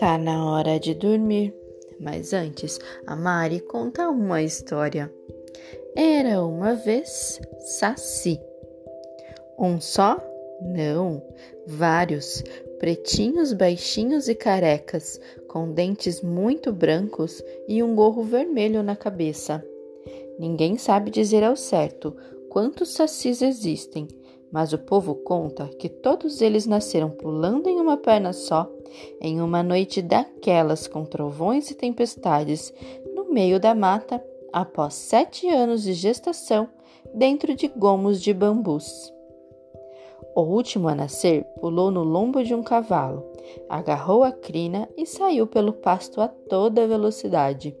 Tá na hora de dormir. Mas antes, a Mari conta uma história. Era uma vez Saci. Um só? Não, vários, pretinhos, baixinhos e carecas, com dentes muito brancos e um gorro vermelho na cabeça. Ninguém sabe dizer ao certo quantos sacis existem, mas o povo conta que todos eles nasceram pulando em uma perna só, em uma noite daquelas com trovões e tempestades, no meio da mata, após sete anos de gestação, dentro de gomos de bambus. O último a nascer pulou no lombo de um cavalo, agarrou a crina e saiu pelo pasto a toda velocidade.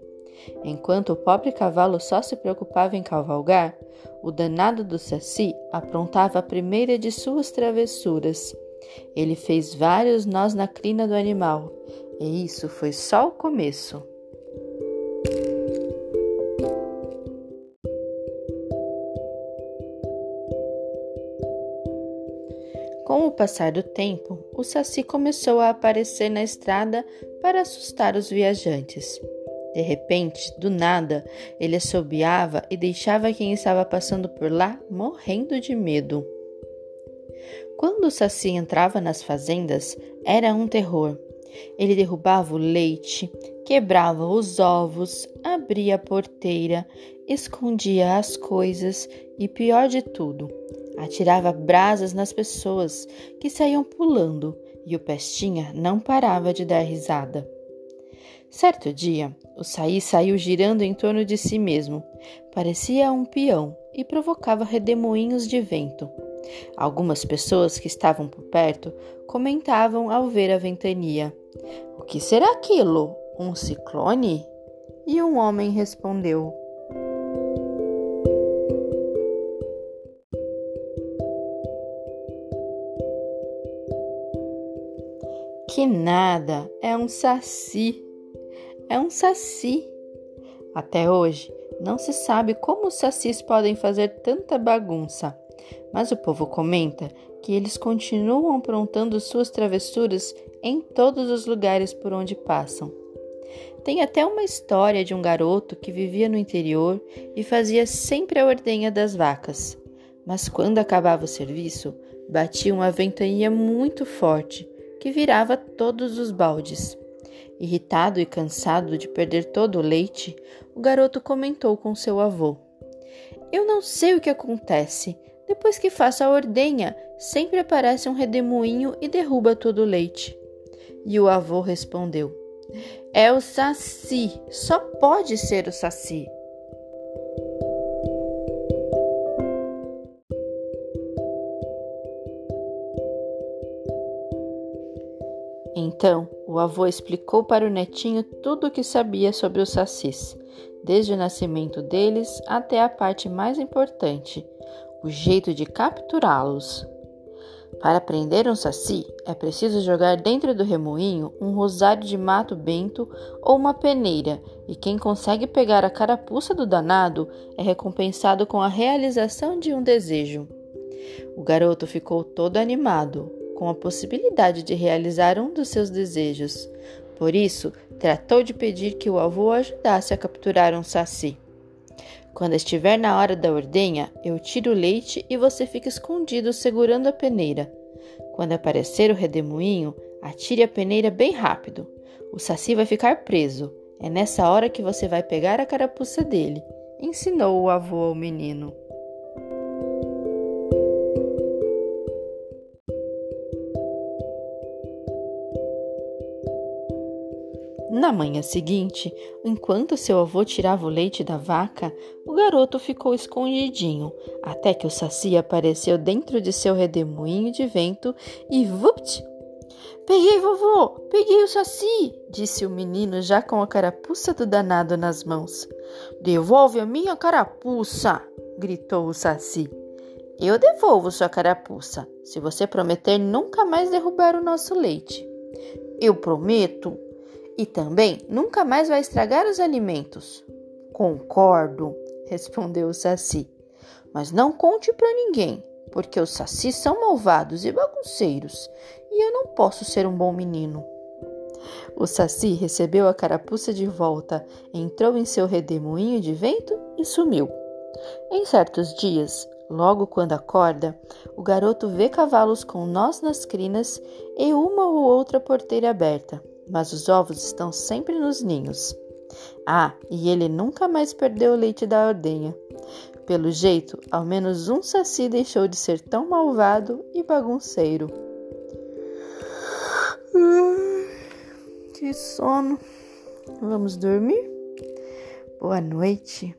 Enquanto o pobre cavalo só se preocupava em cavalgar, o danado do Saci aprontava a primeira de suas travessuras. Ele fez vários nós na crina do animal, e isso foi só o começo. Com o passar do tempo, o Saci começou a aparecer na estrada para assustar os viajantes. De repente, do nada, ele assobiava e deixava quem estava passando por lá morrendo de medo. Quando o Saci entrava nas fazendas, era um terror. Ele derrubava o leite, quebrava os ovos, abria a porteira, escondia as coisas e, pior de tudo, atirava brasas nas pessoas que saíam pulando e o Pestinha não parava de dar risada. Certo dia, o Saí saiu girando em torno de si mesmo. Parecia um peão e provocava redemoinhos de vento. Algumas pessoas que estavam por perto comentavam ao ver a ventania: O que será aquilo? Um ciclone? E um homem respondeu: Que nada, é um saci é um saci. Até hoje, não se sabe como os sacis podem fazer tanta bagunça, mas o povo comenta que eles continuam aprontando suas travessuras em todos os lugares por onde passam. Tem até uma história de um garoto que vivia no interior e fazia sempre a ordenha das vacas. Mas quando acabava o serviço, batia uma ventania muito forte que virava todos os baldes. Irritado e cansado de perder todo o leite, o garoto comentou com seu avô: Eu não sei o que acontece. Depois que faço a ordenha, sempre aparece um redemoinho e derruba todo o leite. E o avô respondeu: É o saci, só pode ser o saci. Então, o avô explicou para o netinho tudo o que sabia sobre os sacis, desde o nascimento deles até a parte mais importante, o jeito de capturá-los. Para prender um saci, é preciso jogar dentro do remoinho um rosário de mato bento ou uma peneira, e quem consegue pegar a carapuça do danado é recompensado com a realização de um desejo. O garoto ficou todo animado, com a possibilidade de realizar um dos seus desejos. Por isso, tratou de pedir que o avô ajudasse a capturar um saci. Quando estiver na hora da ordenha, eu tiro o leite e você fica escondido segurando a peneira. Quando aparecer o redemoinho, atire a peneira bem rápido. O saci vai ficar preso. É nessa hora que você vai pegar a carapuça dele, ensinou o avô ao menino. Na manhã seguinte, enquanto seu avô tirava o leite da vaca, o garoto ficou escondidinho, até que o saci apareceu dentro de seu redemoinho de vento e vupt! Peguei, vovô! Peguei o saci! disse o menino já com a carapuça do danado nas mãos. Devolve a minha carapuça! gritou o saci. Eu devolvo sua carapuça, se você prometer nunca mais derrubar o nosso leite. Eu prometo, e também nunca mais vai estragar os alimentos. Concordo, respondeu o Saci. Mas não conte para ninguém, porque os sacis são malvados e bagunceiros, e eu não posso ser um bom menino. O Saci recebeu a carapuça de volta, entrou em seu redemoinho de vento e sumiu. Em certos dias, logo quando acorda, o garoto vê cavalos com nós nas crinas e uma ou outra porteira aberta, mas os ovos estão sempre nos ninhos. Ah, e ele nunca mais perdeu o leite da ordenha. Pelo jeito, ao menos um saci deixou de ser tão malvado e bagunceiro. Que sono. Vamos dormir? Boa noite.